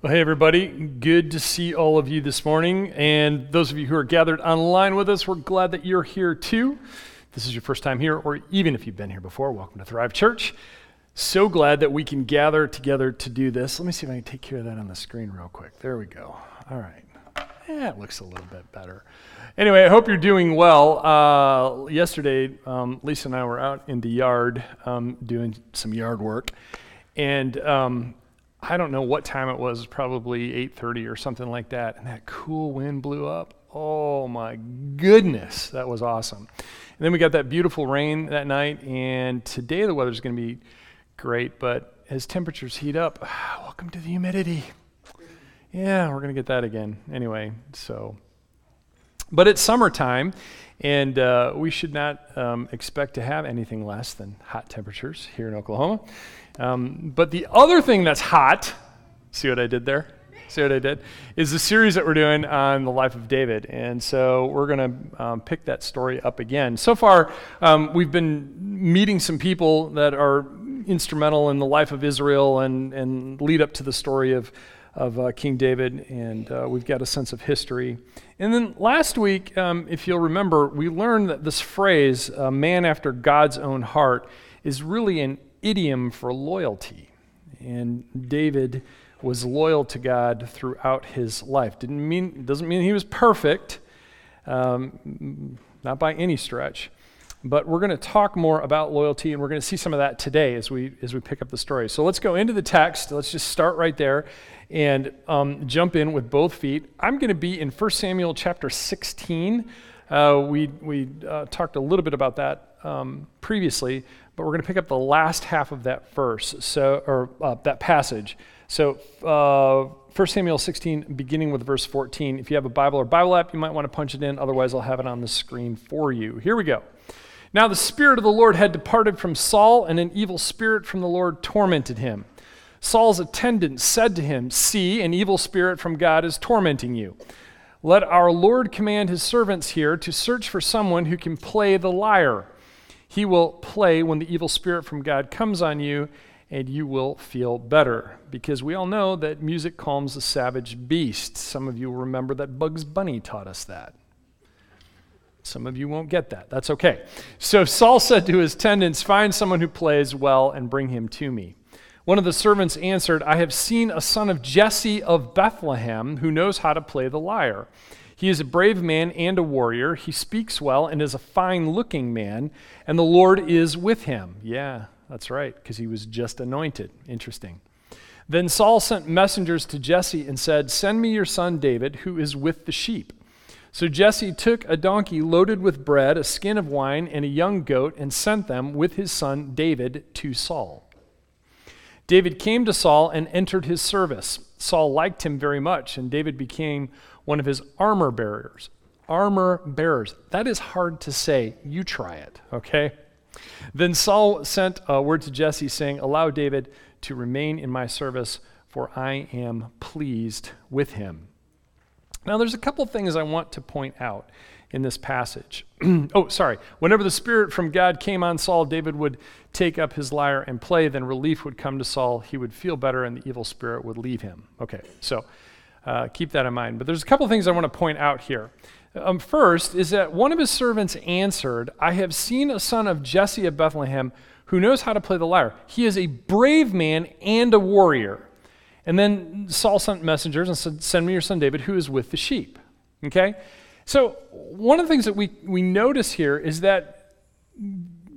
Well, hey, everybody. Good to see all of you this morning. And those of you who are gathered online with us, we're glad that you're here too. This is your first time here, or even if you've been here before, welcome to Thrive Church. So glad that we can gather together to do this. Let me see if I can take care of that on the screen real quick. There we go. All right. Yeah, it looks a little bit better. Anyway, I hope you're doing well. Uh, yesterday, um, Lisa and I were out in the yard um, doing some yard work. And um, I don't know what time it was, probably 8:30 or something like that, and that cool wind blew up. Oh my goodness, that was awesome. And then we got that beautiful rain that night, and today the weather's going to be great, but as temperatures heat up, welcome to the humidity. Yeah, we're going to get that again. Anyway, so but it's summertime, and uh, we should not um, expect to have anything less than hot temperatures here in Oklahoma. Um, but the other thing that's hot, see what I did there? See what I did? Is the series that we're doing on the life of David. And so we're going to um, pick that story up again. So far, um, we've been meeting some people that are instrumental in the life of Israel and, and lead up to the story of, of uh, King David. And uh, we've got a sense of history. And then last week, um, if you'll remember, we learned that this phrase, uh, man after God's own heart, is really an idiom for loyalty. And David was loyal to God throughout his life. Didn't mean, doesn't mean he was perfect, um, not by any stretch. But we're going to talk more about loyalty, and we're going to see some of that today as we as we pick up the story. So let's go into the text. Let's just start right there and um, jump in with both feet. I'm going to be in 1 Samuel chapter 16. Uh, we we uh, talked a little bit about that um, previously, but we're going to pick up the last half of that verse, so or uh, that passage. So, uh, 1 Samuel 16, beginning with verse 14. If you have a Bible or Bible app, you might want to punch it in. Otherwise, I'll have it on the screen for you. Here we go. Now the Spirit of the Lord had departed from Saul, and an evil spirit from the Lord tormented him. Saul's attendants said to him, See, an evil spirit from God is tormenting you. Let our Lord command his servants here to search for someone who can play the lyre he will play when the evil spirit from God comes on you, and you will feel better. Because we all know that music calms the savage beast. Some of you will remember that Bugs Bunny taught us that. Some of you won't get that. That's okay. So Saul said to his attendants, Find someone who plays well and bring him to me. One of the servants answered, I have seen a son of Jesse of Bethlehem who knows how to play the lyre. He is a brave man and a warrior. He speaks well and is a fine looking man, and the Lord is with him. Yeah, that's right, because he was just anointed. Interesting. Then Saul sent messengers to Jesse and said, Send me your son David, who is with the sheep. So Jesse took a donkey loaded with bread, a skin of wine, and a young goat, and sent them with his son David to Saul. David came to Saul and entered his service. Saul liked him very much, and David became one of his armor bearers. Armor bearers. That is hard to say. You try it, okay? Then Saul sent a word to Jesse saying, Allow David to remain in my service, for I am pleased with him. Now, there's a couple things I want to point out in this passage. oh, sorry. Whenever the Spirit from God came on Saul, David would take up his lyre and play. Then relief would come to Saul. He would feel better, and the evil spirit would leave him. Okay, so uh, keep that in mind. But there's a couple things I want to point out here. Um, first is that one of his servants answered, I have seen a son of Jesse of Bethlehem who knows how to play the lyre. He is a brave man and a warrior. And then Saul sent messengers and said, Send me your son David, who is with the sheep. Okay? So, one of the things that we, we notice here is that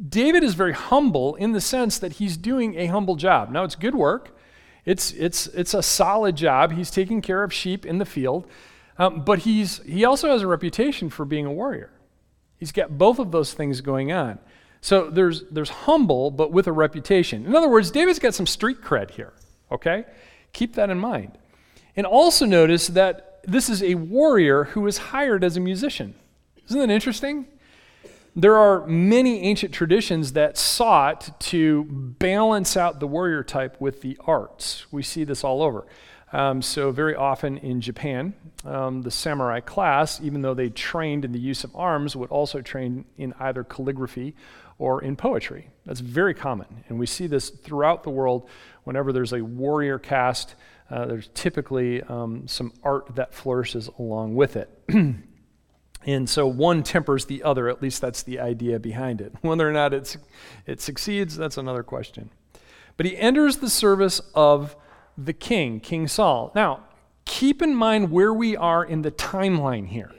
David is very humble in the sense that he's doing a humble job. Now, it's good work, it's, it's, it's a solid job. He's taking care of sheep in the field, um, but he's, he also has a reputation for being a warrior. He's got both of those things going on. So there's, there's humble, but with a reputation. In other words, David's got some street cred here, okay? Keep that in mind. And also notice that this is a warrior who is hired as a musician. Isn't that interesting? There are many ancient traditions that sought to balance out the warrior type with the arts. We see this all over. Um, so, very often in Japan, um, the samurai class, even though they trained in the use of arms, would also train in either calligraphy or in poetry. That's very common. And we see this throughout the world whenever there's a warrior caste, uh, there's typically um, some art that flourishes along with it. and so one tempers the other, at least that's the idea behind it. Whether or not it's, it succeeds, that's another question. But he enters the service of the king, King Saul. Now, keep in mind where we are in the timeline here.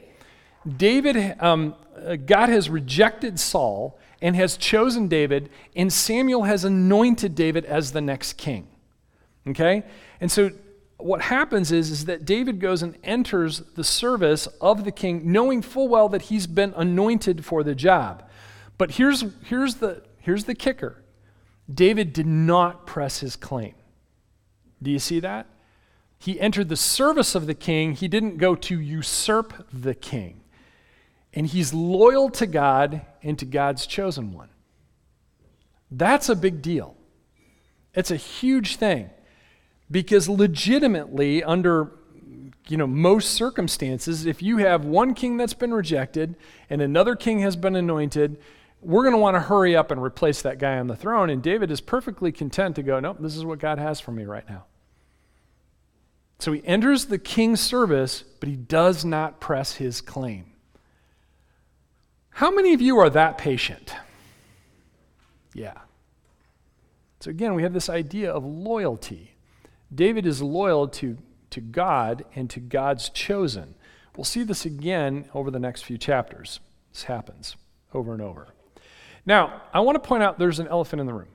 David, um, uh, God has rejected Saul and has chosen David, and Samuel has anointed David as the next king. Okay? And so what happens is, is that David goes and enters the service of the king, knowing full well that he's been anointed for the job. But here's, here's, the, here's the kicker David did not press his claim. Do you see that? He entered the service of the king, he didn't go to usurp the king. And he's loyal to God and to God's chosen one. That's a big deal. It's a huge thing. Because legitimately, under you know, most circumstances, if you have one king that's been rejected and another king has been anointed, we're going to want to hurry up and replace that guy on the throne. And David is perfectly content to go, nope, this is what God has for me right now. So he enters the king's service, but he does not press his claim. How many of you are that patient? Yeah. So again, we have this idea of loyalty. David is loyal to, to God and to God's chosen. We'll see this again over the next few chapters. This happens over and over. Now, I want to point out there's an elephant in the room.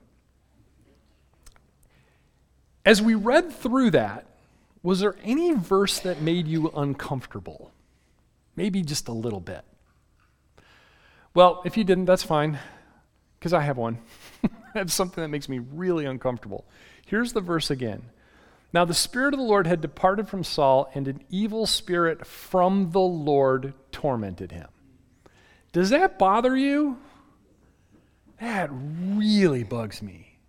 As we read through that, was there any verse that made you uncomfortable? Maybe just a little bit. Well, if you didn't, that's fine, because I have one. I have something that makes me really uncomfortable. Here's the verse again now the Spirit of the Lord had departed from Saul, and an evil spirit from the Lord tormented him. Does that bother you? That really bugs me.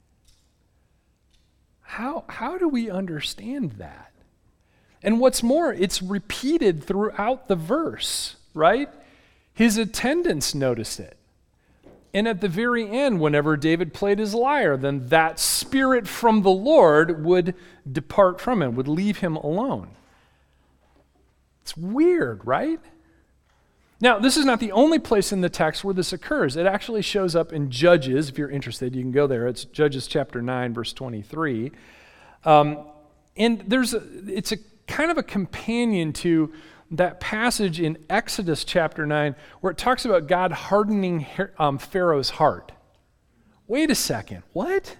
How, how do we understand that? And what's more, it's repeated throughout the verse, right? His attendants noticed it. And at the very end, whenever David played his lyre, then that spirit from the Lord would depart from him, would leave him alone. It's weird, right? Now, this is not the only place in the text where this occurs. It actually shows up in Judges. If you're interested, you can go there. It's Judges chapter 9, verse 23. Um, and there's a, it's a kind of a companion to that passage in Exodus chapter 9 where it talks about God hardening um, Pharaoh's heart. Wait a second, what?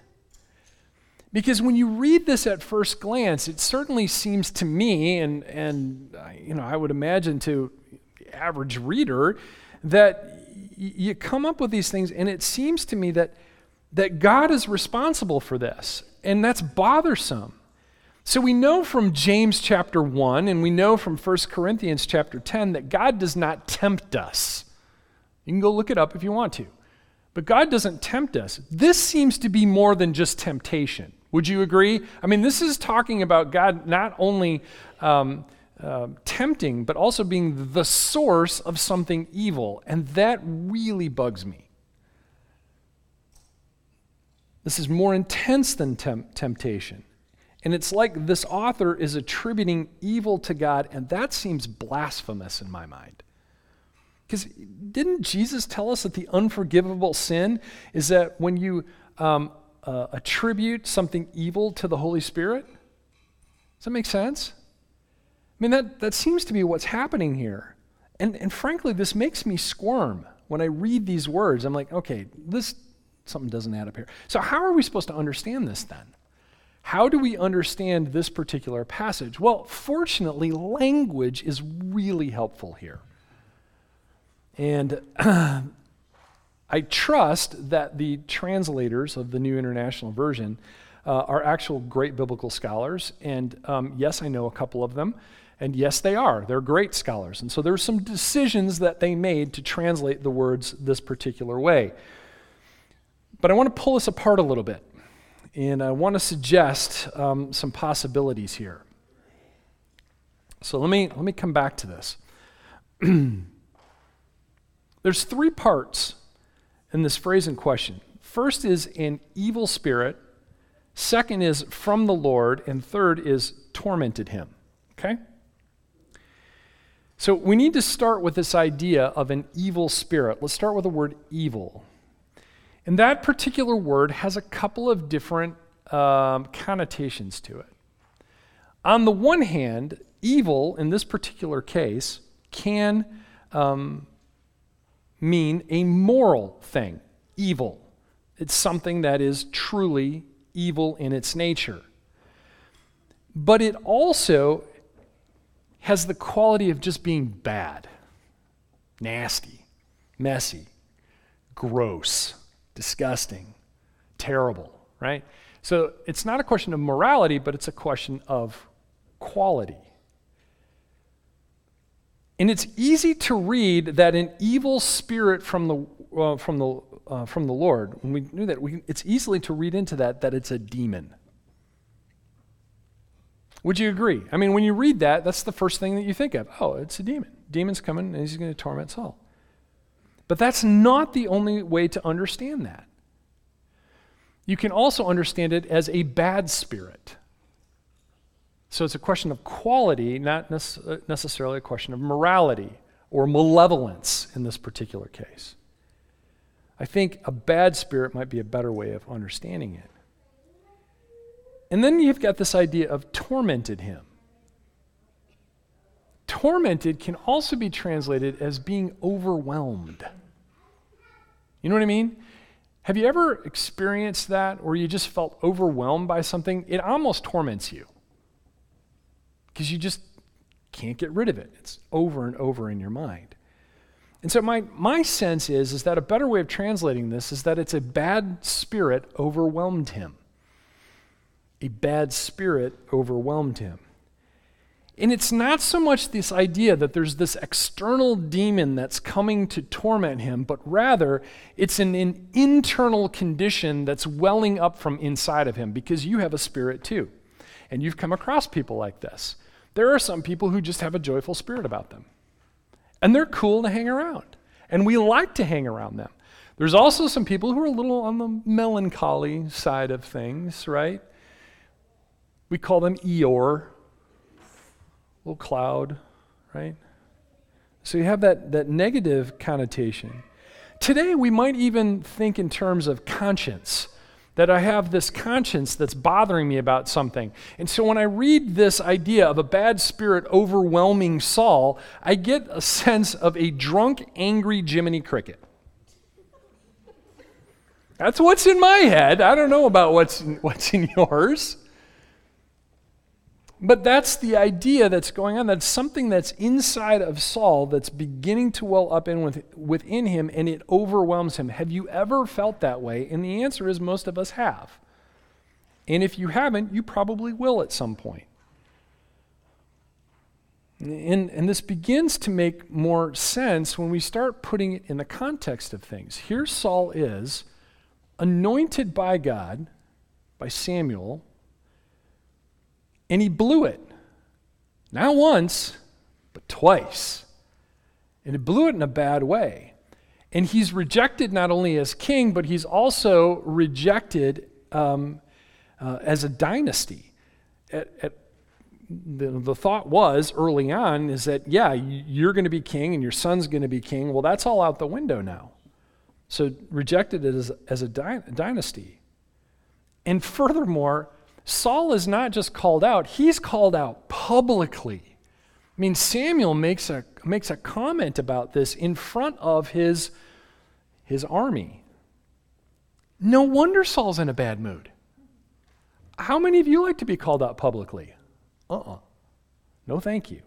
Because when you read this at first glance, it certainly seems to me, and, and you know, I would imagine to the average reader, that y- you come up with these things, and it seems to me that, that God is responsible for this, and that's bothersome. So we know from James chapter 1 and we know from 1 Corinthians chapter 10 that God does not tempt us. You can go look it up if you want to. But God doesn't tempt us. This seems to be more than just temptation. Would you agree? I mean, this is talking about God not only um, uh, tempting, but also being the source of something evil. And that really bugs me. This is more intense than temp- temptation. And it's like this author is attributing evil to God, and that seems blasphemous in my mind. Because didn't Jesus tell us that the unforgivable sin is that when you um, uh, attribute something evil to the Holy Spirit? Does that make sense? I mean, that, that seems to be what's happening here. And, and frankly, this makes me squirm when I read these words. I'm like, okay, this something doesn't add up here. So, how are we supposed to understand this then? How do we understand this particular passage? Well, fortunately, language is really helpful here. And I trust that the translators of the New International Version uh, are actual great biblical scholars. And um, yes, I know a couple of them. And yes, they are. They're great scholars. And so there there's some decisions that they made to translate the words this particular way. But I want to pull this apart a little bit. And I want to suggest um, some possibilities here. So let me, let me come back to this. There's three parts in this phrase in question. First is an evil spirit, second is from the Lord, and third is tormented him. Okay? So we need to start with this idea of an evil spirit. Let's start with the word evil. And that particular word has a couple of different um, connotations to it. On the one hand, evil in this particular case can um, mean a moral thing, evil. It's something that is truly evil in its nature. But it also has the quality of just being bad, nasty, messy, gross, disgusting, terrible, right? So it's not a question of morality, but it's a question of quality. And it's easy to read that an evil spirit from the, uh, from the, uh, from the Lord, when we knew that, we, it's easily to read into that that it's a demon. Would you agree? I mean, when you read that, that's the first thing that you think of. Oh, it's a demon. Demon's coming and he's going to torment Saul. But that's not the only way to understand that. You can also understand it as a bad spirit. So it's a question of quality, not uh, necessarily a question of morality or malevolence in this particular case. I think a bad spirit might be a better way of understanding it. And then you've got this idea of tormented him. Tormented can also be translated as being overwhelmed. You know what I mean? Have you ever experienced that where you just felt overwhelmed by something? It almost torments you because you just can't get rid of it. It's over and over in your mind. And so my, my sense is, is that a better way of translating this is that it's a bad spirit overwhelmed him. A bad spirit overwhelmed him. And it's not so much this idea that there's this external demon that's coming to torment him, but rather it's an, an, internal condition that's welling up from inside of him because you have a spirit too. And you've come across people like this. There are some people who just have a joyful spirit about them, and they're cool to hang around, and we like to hang around them. There's also some people who are a little on the melancholy side of things, right? We call them Eeyore little cloud, right? So you have that, that negative connotation. Today, we might even think in terms of conscience, that I have this conscience that's bothering me about something. And so when I read this idea of a bad spirit overwhelming Saul, I get a sense of a drunk, angry Jiminy Cricket. That's what's in my head. I don't know about what's in, what's in yours. But that's the idea that's going on. That's something that's inside of Saul that's beginning to well up in with, within him and it overwhelms him. Have you ever felt that way? And the answer is most of us have. And if you haven't, you probably will at some point. And, and this begins to make more sense when we start putting it in the context of things. Here Saul is, anointed by God, by Samuel, and he blew it. Not once, but twice. And he blew it in a bad way. And he's rejected not only as king, but he's also rejected um, uh, as a dynasty. At, at the, the thought was early on is that, yeah, you're going to be king and your son's going to be king. Well, that's all out the window now. So rejected as, as a dy- dynasty. And furthermore, Saul is not just called out, he's called out publicly. I mean, Samuel makes a, makes a comment about this in front of his, his army. No wonder Saul's in a bad mood. How many of you like to be called out publicly? Uh uh-uh. uh No, thank you.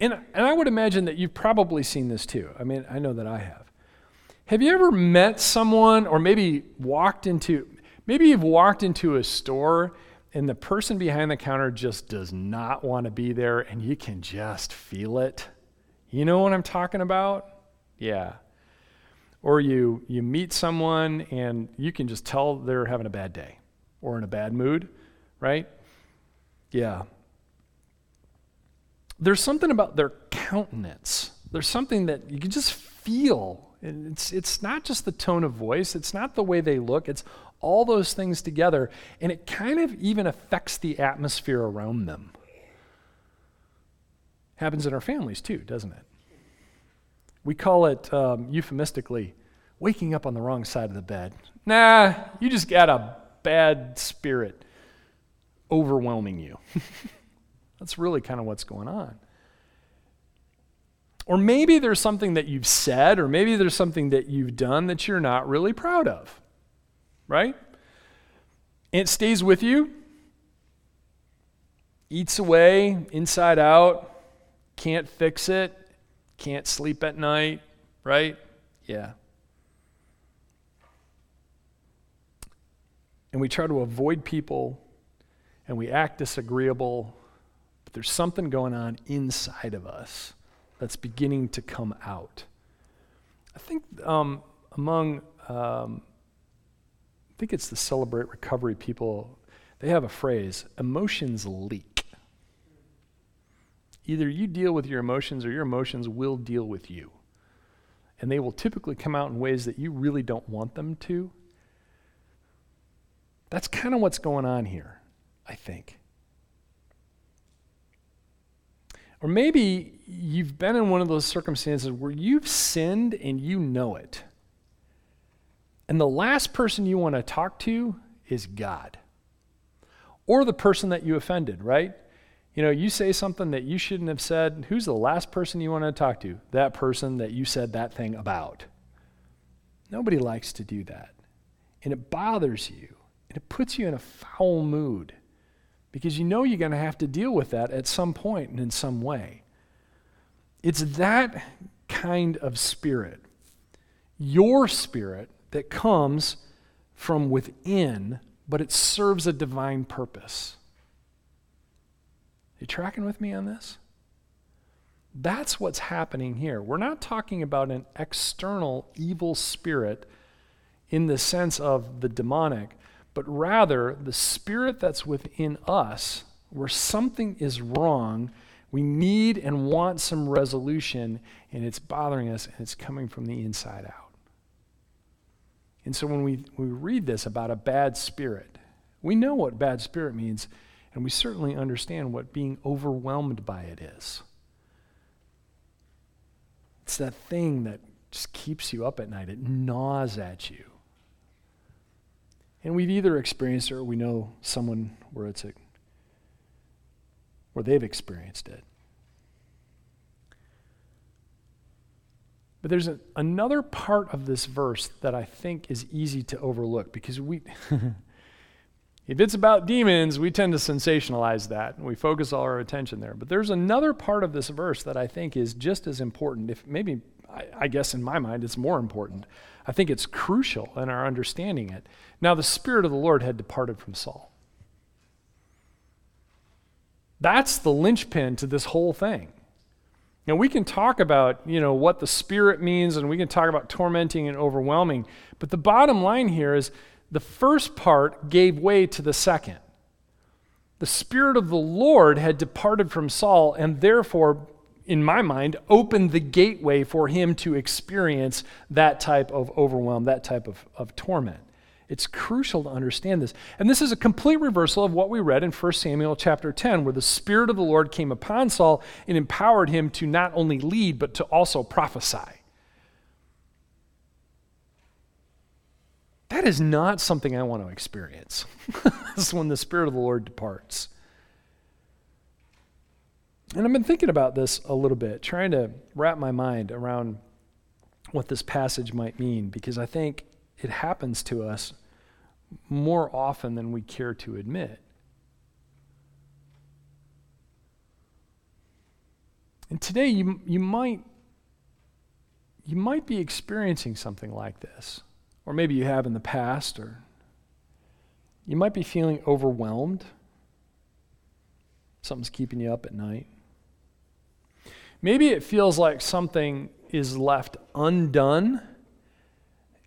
And, and I would imagine that you've probably seen this too. I mean, I know that I have. Have you ever met someone or maybe walked into, Maybe you've walked into a store and the person behind the counter just does not want to be there and you can just feel it. You know what I'm talking about? Yeah. Or you you meet someone and you can just tell they're having a bad day or in a bad mood, right? Yeah. There's something about their countenance. There's something that you can just feel. It's, it's not just the tone of voice, it's not the way they look, it's all those things together, and it kind of even affects the atmosphere around them. Happens in our families too, doesn't it? We call it um, euphemistically waking up on the wrong side of the bed. Nah, you just got a bad spirit overwhelming you. That's really kind of what's going on. Or maybe there's something that you've said, or maybe there's something that you've done that you're not really proud of, right? And it stays with you, eats away, inside out, can't fix it, can't sleep at night, right? Yeah. And we try to avoid people and we act disagreeable, but there's something going on inside of us that's beginning to come out. I think um, among, um, think it's the Celebrate Recovery people, they have a phrase emotions leak. Either you deal with your emotions or your emotions will deal with you. And they will typically come out in ways that you really don't want them to. That's kind of what's going on here, I think. Or maybe you've been in one of those circumstances where you've sinned and you know it. And the last person you want to talk to is God. Or the person that you offended, right? You know, you say something that you shouldn't have said. Who's the last person you want to talk to? That person that you said that thing about. Nobody likes to do that. And it bothers you. And it puts you in a foul mood because you know you're going to have to deal with that at some point and in some way. It's that kind of spirit, your spirit, that comes from within, but it serves a divine purpose. Are you tracking with me on this? That's what's happening here. We're not talking about an external evil spirit in the sense of the demonic but rather the spirit that's within us, where something is wrong, we need and want some resolution, and it's bothering us, and it's coming from the inside out. And so when we, we read this about a bad spirit, we know what bad spirit means, and we certainly understand what being overwhelmed by it is. It's that thing that just keeps you up at night, it gnaws at you. And we've either experienced it or we know someone where it's a, where they've experienced it. But there's a, another part of this verse that I think is easy to overlook because we, if it's about demons, we tend to sensationalize that and we focus all our attention there. But there's another part of this verse that I think is just as important, if maybe, I, I guess in my mind, it's more important. I think it's crucial in our understanding it. Now, the Spirit of the Lord had departed from Saul. That's the linchpin to this whole thing. Now, we can talk about, you know, what the Spirit means and we can talk about tormenting and overwhelming, but the bottom line here is the first part gave way to the second. The Spirit of the Lord had departed from Saul and therefore in my mind, opened the gateway for him to experience that type of overwhelm, that type of, of torment. It's crucial to understand this. And this is a complete reversal of what we read in 1 Samuel chapter 10, where the Spirit of the Lord came upon Saul and empowered him to not only lead, but to also prophesy. That is not something I want to experience. this is when the Spirit of the Lord departs. And I've been thinking about this a little bit, trying to wrap my mind around what this passage might mean, because I think it happens to us more often than we care to admit. And today you, you might you might be experiencing something like this. Or maybe you have in the past, or you might be feeling overwhelmed. Something's keeping you up at night. Maybe it feels like something is left undone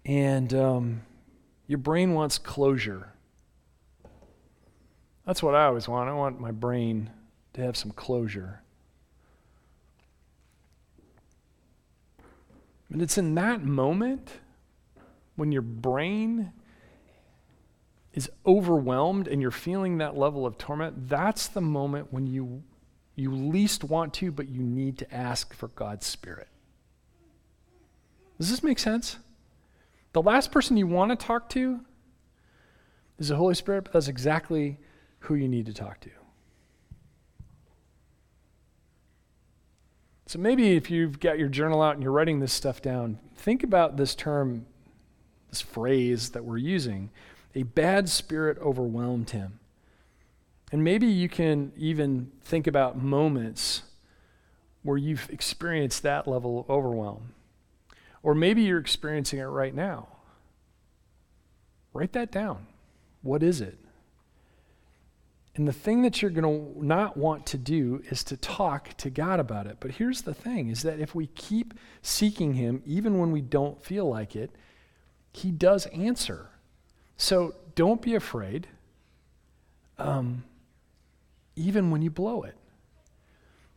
and um, your brain wants closure. That's what I always want. I want my brain to have some closure. And it's in that moment when your brain is overwhelmed and you're feeling that level of torment, that's the moment when you, you least want to, but you need to ask for God's Spirit. Does this make sense? The last person you want to talk to is the Holy Spirit, but that's exactly who you need to talk to. So maybe if you've got your journal out and you're writing this stuff down, think about this term, this phrase that we're using. A bad spirit overwhelmed him. And maybe you can even think about moments where you've experienced that level of overwhelm. Or maybe you're experiencing it right now. Write that down. What is it? And the thing that you're going to not want to do is to talk to God about it. But here's the thing is that if we keep seeking him even when we don't feel like it, he does answer. So don't be afraid. Um, even when you blow it.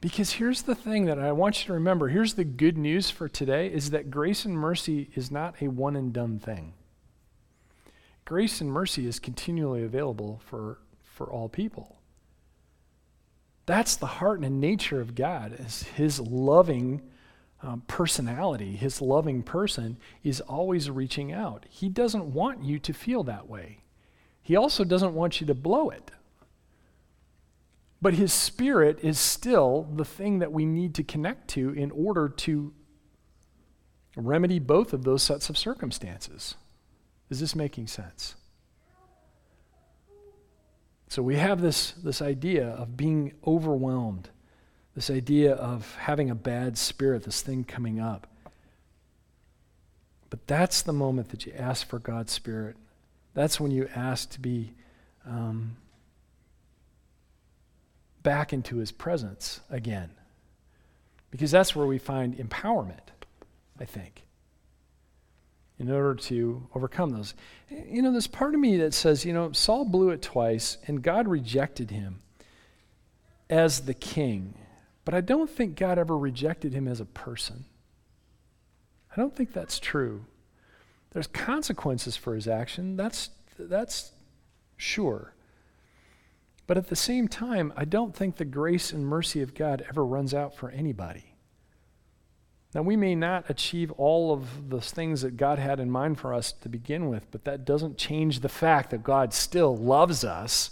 Because here's the thing that I want you to remember. Here's the good news for today is that grace and mercy is not a one and done thing. Grace and mercy is continually available for for all people. That's the heart and nature of God, is his loving um, personality, his loving person is always reaching out. He doesn't want you to feel that way. He also doesn't want you to blow it. But his spirit is still the thing that we need to connect to in order to remedy both of those sets of circumstances. Is this making sense? So we have this, this idea of being overwhelmed, this idea of having a bad spirit, this thing coming up. But that's the moment that you ask for God's Spirit. That's when you ask to be um, back into His presence again. Because that's where we find empowerment, I think in order to overcome those. You know, there's part of me that says, you know, Saul blew it twice and God rejected him as the king. But I don't think God ever rejected him as a person. I don't think that's true. There's consequences for his action. That's that's sure. But at the same time, I don't think the grace and mercy of God ever runs out for anybody. Now, we may not achieve all of the things that God had in mind for us to begin with, but that doesn't change the fact that God still loves us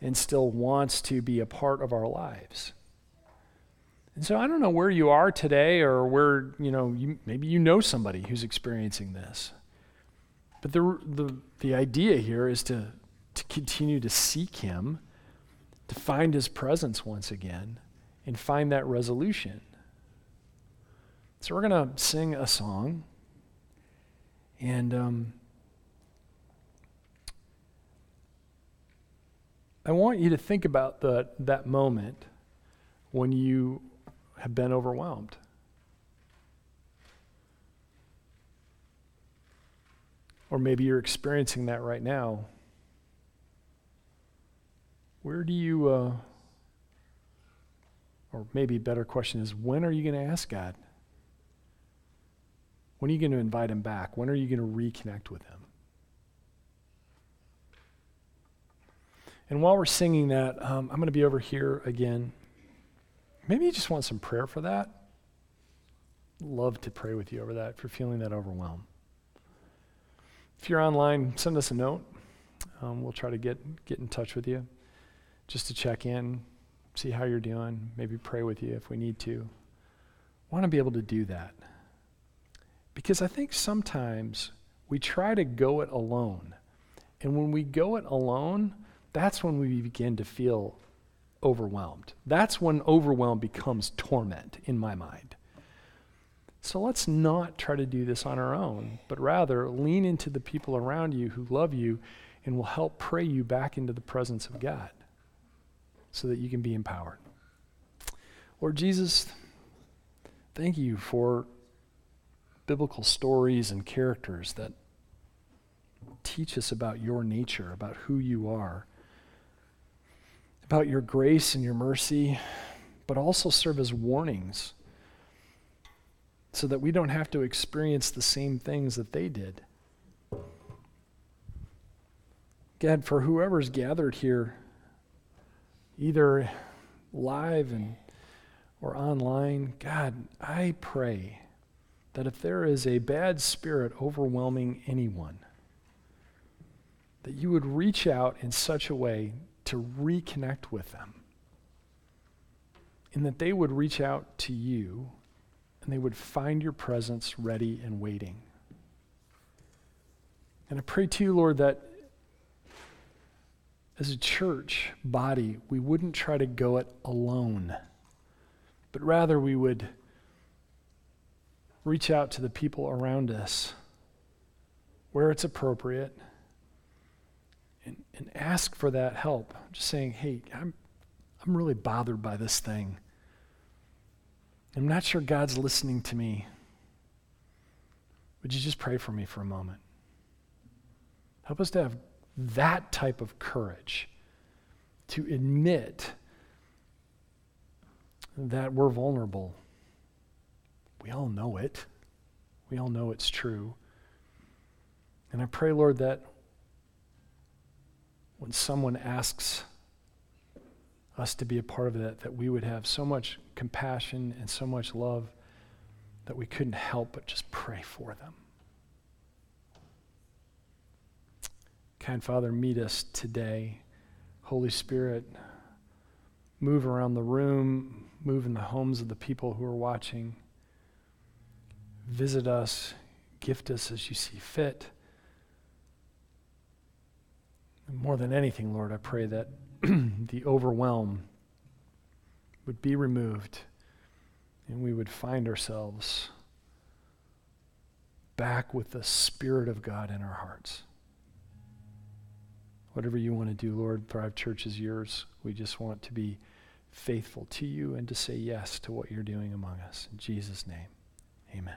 and still wants to be a part of our lives. And so I don't know where you are today or where, you know, you, maybe you know somebody who's experiencing this. But the, the, the idea here is to, to continue to seek Him, to find His presence once again, and find that resolution. So we're going to sing a song. And um, I want you to think about the, that moment when you have been overwhelmed. Or maybe you're experiencing that right now. Where do you, uh, or maybe a better question is, when are you going to ask God? When are you going to invite him back? When are you going to reconnect with him? And while we're singing that, um, I'm going to be over here again. Maybe you just want some prayer for that. Love to pray with you over that if you're feeling that overwhelmed. If you're online, send us a note. Um, we'll try to get, get in touch with you just to check in, see how you're doing, maybe pray with you if we need to. want to be able to do that. Because I think sometimes we try to go it alone. And when we go it alone, that's when we begin to feel overwhelmed. That's when overwhelm becomes torment in my mind. So let's not try to do this on our own, but rather lean into the people around you who love you and will help pray you back into the presence of God so that you can be empowered. Lord Jesus, thank you for biblical stories and characters that teach us about your nature, about who you are, about your grace and your mercy, but also serve as warnings so that we don't have to experience the same things that they did. God, for whoever's gathered here, either live and or online, God, I pray that if there is a bad spirit overwhelming anyone, that you would reach out in such a way to reconnect with them. And that they would reach out to you and they would find your presence ready and waiting. And I pray to you, Lord, that as a church body, we wouldn't try to go it alone, but rather we would reach out to the people around us where it's appropriate and, and ask for that help. Just saying, hey, I'm, I'm really bothered by this thing. I'm not sure God's listening to me. Would you just pray for me for a moment? Help us to have that type of courage to admit that we're vulnerable. We all know it. We all know it's true. And I pray, Lord, that when someone asks us to be a part of that, that we would have so much compassion and so much love that we couldn't help but just pray for them. Kind Father, meet us today. Holy Spirit, move around the room, move in the homes of the people who are watching. Visit us, gift us as you see fit. And more than anything, Lord, I pray that the overwhelm would be removed and we would find ourselves back with the Spirit of God in our hearts. Whatever you want to do, Lord, Thrive Church is yours. We just want to be faithful to you and to say yes to what you're doing among us. In Jesus' name, amen.